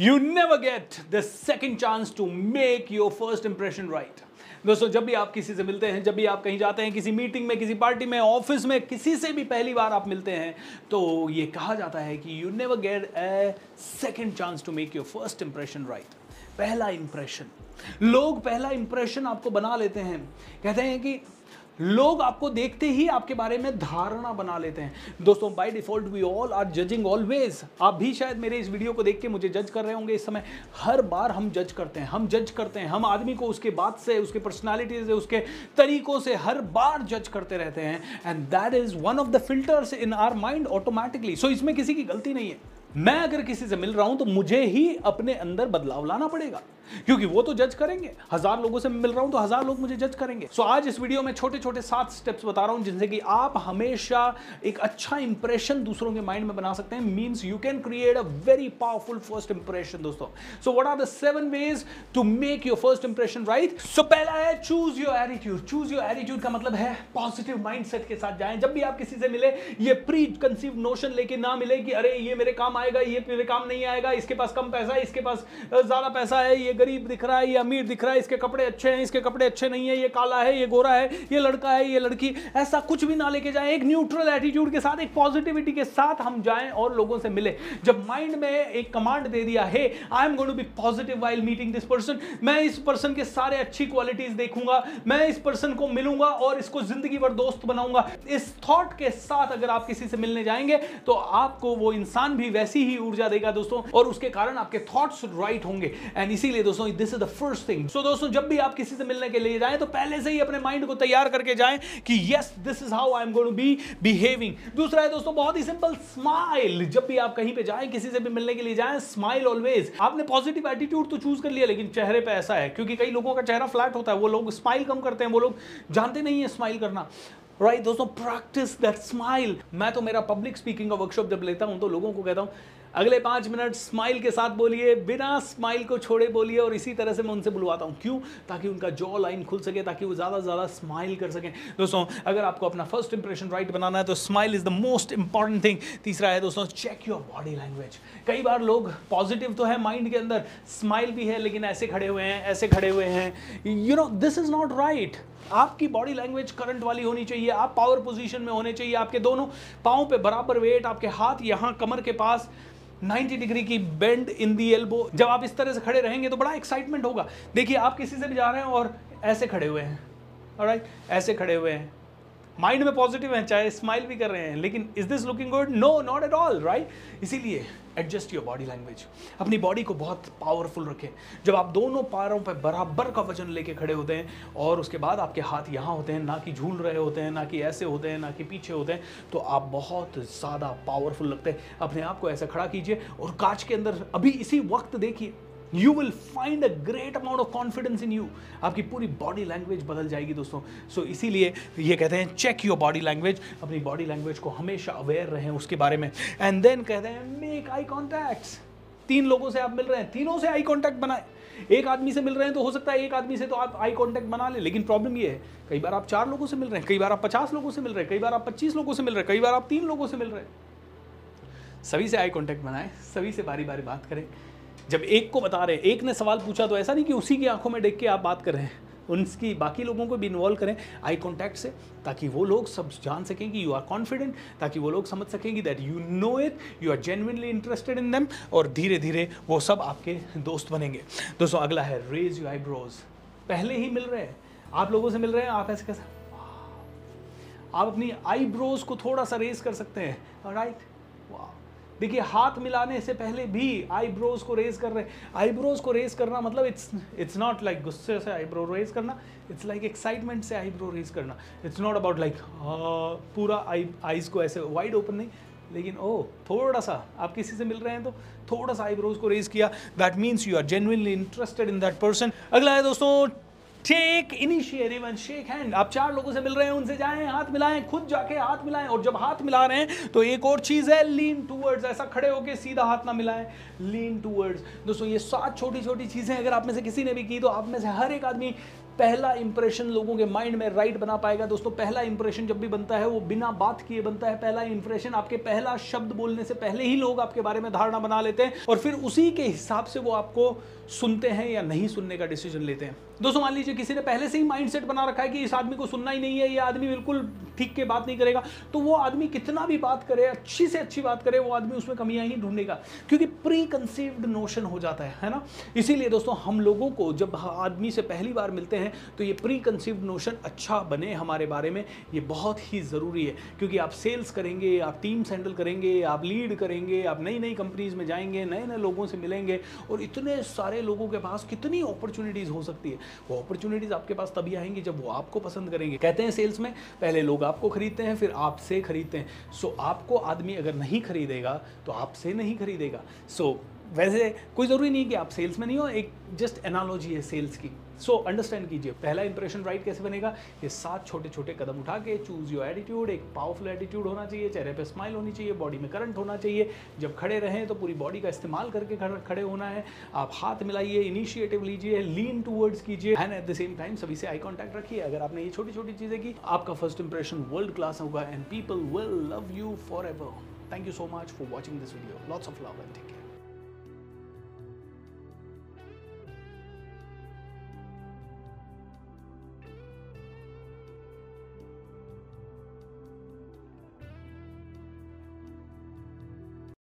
You never get the second chance to make your first impression right. दोस्तों, जब भी आप किसी से मिलते हैं, जब भी आप कहीं जाते हैं, किसी मीटिंग में, किसी पार्टी में ऑफ़िस में, किसी से भी पहली बार आप मिलते हैं तो ये कहा जाता है कि you never get a second chance to make your first impression right पहला इंप्रेशन लोग पहला इंप्रेशन आपको बना लेते हैं। कहते हैं कि लोग आपको देखते ही आपके बारे में धारणा बना लेते हैं। दोस्तों by default we all are judging always आप भी शायद मेरे इस वीडियो को देख के मुझे जज कर रहे होंगे इस समय। हर बार हम जज करते हैं, हम जज करते हैं। हम आदमी को उसके बात से, उसके पर्सनालिटी से, उसके तरीकों से हर बार जज करते रहते हैं। And that is one of the filters in our mind automatically so इसमें किसी की गलती नहीं है। मैं अगर किसी से मिल रहा हूँ तो मुझे ही अपने अंदर बदलाव लाना पड़ेगा। क्योंकि वो तो जज करेंगे। हज़ार लोगों से मिल रहा हूँ तो हज़ार लोग मुझे जज करेंगे। सो so, आज इस वीडियो में छोटे छोटे सात स्टेप्स बता रहा हूँ जिनसे कि आप हमेशा एक अच्छा इंप्रेशन दूसरों के माइंड में बना सकते हैं। Means you can create a very powerful first impression दोस्तों। So what are the seven ways to make your first impression right so पहला है choose your attitude choose your attitude का मतलब है पॉजिटिव माइंडसेट के साथ जाएँ। जब भी आप किसी से मिले ये प्री कंसीव नोशन लेके ना मिले कि अरे ये मेरे काम आएगा ये मेरे काम नहीं आएगा इसके पास कम पैसा है इसके पास ज़्यादा पैसा है ये गरीब दिख रहा है, ये अमीर दिख रहा है, इसके कपड़े अच्छे हैं, इसके कपड़े अच्छे नहीं है, ये काला है, ये गोरा है, ये लड़का है, ये लड़की। ऐसा कुछ भी ना लेके जाए, एक न्यूट्रल एटीट्यूड के साथ, एक पॉजिटिविटी के साथ हम जाएँ और लोगों से मिले। जब माइंड में एक कमांड दे दिया है I am going to be positive while meeting this person मैं इस पर्सन के सारे अच्छी क्वालिटीज देखूँगा, मैं इस पर्सन को मिलूँगा और इसको ज़िंदगी भर दोस्त बनाऊँगा। इस थॉट के साथ अगर आप किसी से मिलने जाएँगे तो आपको वो इंसान भी वैसी ही ऊर्जा देगा दोस्तों और उसके कारण आपके थॉट्स राइट होंगे। एंड इसीलिए दोस्तों this is the first thing so दोस्तों, जब भी आप किसी से मिलने के लिए जाएँ तो पहले से ही अपने माइंड को तैयार करके जाएँ कि yes this is how I am going to be behaving दूसरा है दोस्तों, बहुत ही सिंपल स्माइल जब भी आप कहीं पे जाएँ, किसी से भी मिलने के लिए जाएँ स्माइल ऑलवेज आपने पॉजिटिव एटीट्यूड तो चूज़ कर लिया, लेकिन चेहरे पे ऐसा है, क्योंकि कई लोगों का चेहरा फ्लैट होता है, वो लोग स्माइल कम करते हैं, वो लोग जानते नहीं है स्माइल करना. राइट दोस्तों प्रैक्टिस दैट स्माइल मैं तो मेरा पब्लिक स्पीकिंग का वर्कशॉप जब लेता हूँ तो लोगों को कहता हूँ अगले पाँच मिनट स्माइल के साथ बोलिए, बिना स्माइल को छोड़े बोलिए और इसी तरह से मैं उनसे बुलवाता हूँ। क्यों? ताकि उनका जॉ लाइन खुल सके, ताकि वो ज़्यादा से ज़्यादा स्माइल कर सकें। दोस्तों, अगर आपको अपना फ़र्स्ट इंप्रेशन राइट बनाना है तो smile is the most important thing तीसरा है, दोस्तों चेक योर बॉडी लैंग्वेज कई बार लोग पॉजिटिव तो है माइंड के अंदर स्माइल भी है, लेकिन ऐसे खड़े हुए हैं, ऐसे खड़े हुए हैं। You know this is not right आपकी बॉडी लैंग्वेज करंट वाली होनी चाहिए, आप पावर पोजीशन में होने चाहिए, आपके दोनों पाँव पे बराबर वेट आपके हाथ यहाँ कमर के पास। 90 डिग्री की बेंड इन दी एल्बो। जब आप इस तरह से खड़े रहेंगे तो बड़ा एक्साइटमेंट होगा। देखिए, आप किसी से भी जा रहे हैं और ऐसे खड़े हुए हैं। राइट ऐसे खड़े हुए हैं। माइंड में पॉजिटिव है, चाहे स्माइल भी कर रहे हैं, लेकिन is this looking good no not at all right इसीलिए एडजस्ट योर बॉडी लैंग्वेज अपनी बॉडी को बहुत पावरफुल रखें। जब आप दोनों पैरों पर बराबर का वज़न लेके खड़े होते हैं, और उसके बाद आपके हाथ यहाँ होते हैं, ना कि झूल रहे होते हैं, ना कि ऐसे होते हैं, ना कि पीछे होते हैं तो आप बहुत ज़्यादा पावरफुल लगते हैं। अपने आप को ऐसे खड़ा कीजिए और कांच के अंदर अभी इसी वक्त देखिए। You will find a great amount of confidence in you आपकी पूरी बॉडी लैंग्वेज बदल जाएगी दोस्तों। सो so, इसीलिए ये कहते हैं चेक योर बॉडी लैंग्वेज अपनी बॉडी लैंग्वेज को हमेशा अवेयर रहें उसके बारे में। एंड देन कहते हैं मेक आई कॉन्टैक्ट्स तीन लोगों से आप मिल रहे हैं। तीनों से आई कॉन्टैक्ट बनाए। एक आदमी से मिल रहे हैं तो हो सकता है एक आदमी से तो आप आई कॉन्टैक्ट बना ले लेकिन प्रॉब्लम ये है कई बार आप चार लोगों से मिल रहे हैं कई बार आप पचास लोगों से मिल रहे हैं कई बार आप पच्चीस लोगों से मिल रहे हैं कई बार आप तीन लोगों से मिल रहे हैं। सभी से आई कॉन्टैक्ट बनाए सभी से बारी बारी बात करें। जब एक को बता रहे हैं, एक ने सवाल पूछा तो ऐसा नहीं कि उसी की आँखों में देख के आप बात कर रहे हैं। उनकी बाकी लोगों को भी इन्वॉल्व करें आई कॉन्टैक्ट से, ताकि वो लोग सब जान सकें कि यू आर कॉन्फिडेंट ताकि वो लोग समझ सकें कि that you know it you are genuinely interested in them और धीरे धीरे वो सब आपके दोस्त बनेंगे। दोस्तों, अगला है रेज यू आईब्रोज पहले ही मिल रहे हैं। आप लोगों से मिल रहे हैं? आप ऐसे कैसे? आप अपनी आईब्रोज को थोड़ा सा रेज कर सकते हैं। राइट देखिए, हाथ मिलाने से पहले भी आईब्रोज को रेज कर रहे हैं। आईब्रोज को रेज करना मतलब इट्स इट्स नॉट लाइक गुस्से से आईब्रो रेज करना इट्स लाइक एक्साइटमेंट से आईब्रो रेज करना। इट्स नॉट अबाउट लाइक पूरा आई आईज को ऐसे वाइड ओपन नहीं, लेकिन ओ थोड़ा सा आप किसी से मिल रहे हैं तो थोड़ा सा आईब्रोज को रेज किया। That means you are genuinely interested in that person अगला है दोस्तों take initiative and shake hand आप चार लोगों से मिल रहे हैं, उनसे जाएँ, हाथ मिलाएँ, खुद जाके हाथ मिलाएँ, और जब हाथ मिला रहे हैं तो एक और चीज़ है लीन टूवर्ड्स ऐसा खड़े होकर सीधा हाथ ना मिलाएँ. लीन टूवर्ड्स दोस्तों, ये सात छोटी छोटी चीज़ें, अगर आप में से किसी ने भी की तो आप में से हर एक आदमी पहला इंप्रेशन लोगों के माइंड में राइट बना पाएगा। दोस्तों, पहला इंप्रेशन जब भी बनता है, वो बिना बात किए बनता है। पहला इंप्रेशन आपके पहला शब्द बोलने से पहले ही लोग आपके बारे में धारणा बना लेते हैं और फिर उसी के हिसाब से वो आपको सुनते हैं या नहीं सुनने का डिसीज़न लेते हैं। दोस्तों, मान लीजिए किसी ने पहले से ही माइंडसेट बना रखा है कि इस आदमी को सुनना ही नहीं है, ये आदमी बिल्कुल ठीक के बात नहीं करेगा तो वो आदमी कितना भी बात करे, अच्छी से अच्छी बात करे, वो आदमी उसमें कमियाँ ही ढूंढेगा, क्योंकि प्री कंसीव्ड नोशन हो जाता है है ना? इसीलिए दोस्तों, हम लोगों को जब आदमी से पहली बार मिलते हैं तो ये प्री कंसीव्ड नोशन अच्छा बने हमारे बारे में, ये बहुत ही ज़रूरी है। क्योंकि आप सेल्स करेंगे, आप टीम हैंडल करेंगे, आप लीड करेंगे, आप नई नई कंपनीज़ में जाएँगे नए नए लोगों से मिलेंगे, और इतने सारे लोगों के पास कितनी अपॉर्चुनिटीज़ हो सकती है। वो अपॉर्चुनिटीज़ आपके पास तभी आएँगी जब वो आपको पसंद करेंगे। कहते हैं सेल्स में, पहले लोग आपको खरीदते हैं, फिर आपसे खरीदते हैं। सो आपको आदमी अगर नहीं खरीदेगा तो आपसे नहीं खरीदेगा। सो वैसे कोई ज़रूरी नहीं कि आप सेल्स में नहीं हो, एक जस्ट एनालॉजी है सेल्स की। सो अंडरस्टैंड कीजिए, पहला इंप्रेशन राइट कैसे बनेगा? ये सात छोटे छोटे कदम उठा के चूज़ योर एटीट्यूड एक पावरफुल एटीट्यूड होना चाहिए, चेहरे पे स्माइल होनी चाहिए बॉडी में करंट होना चाहिए। जब खड़े रहें तो पूरी बॉडी का इस्तेमाल करके खड़े होना है। आप हाथ मिलाइए इनिशिएटिव लीजिए लीन टूवर्ड्स कीजिए। And at the same time सभी से आई कॉन्टैक्ट रखिए। अगर आपने ये छोटी छोटी चीज़ें की, आपका फ़र्स्ट इंप्रेशन वर्ल्ड क्लास होगा and people will love you forever thank you so much for watching this video lots of love and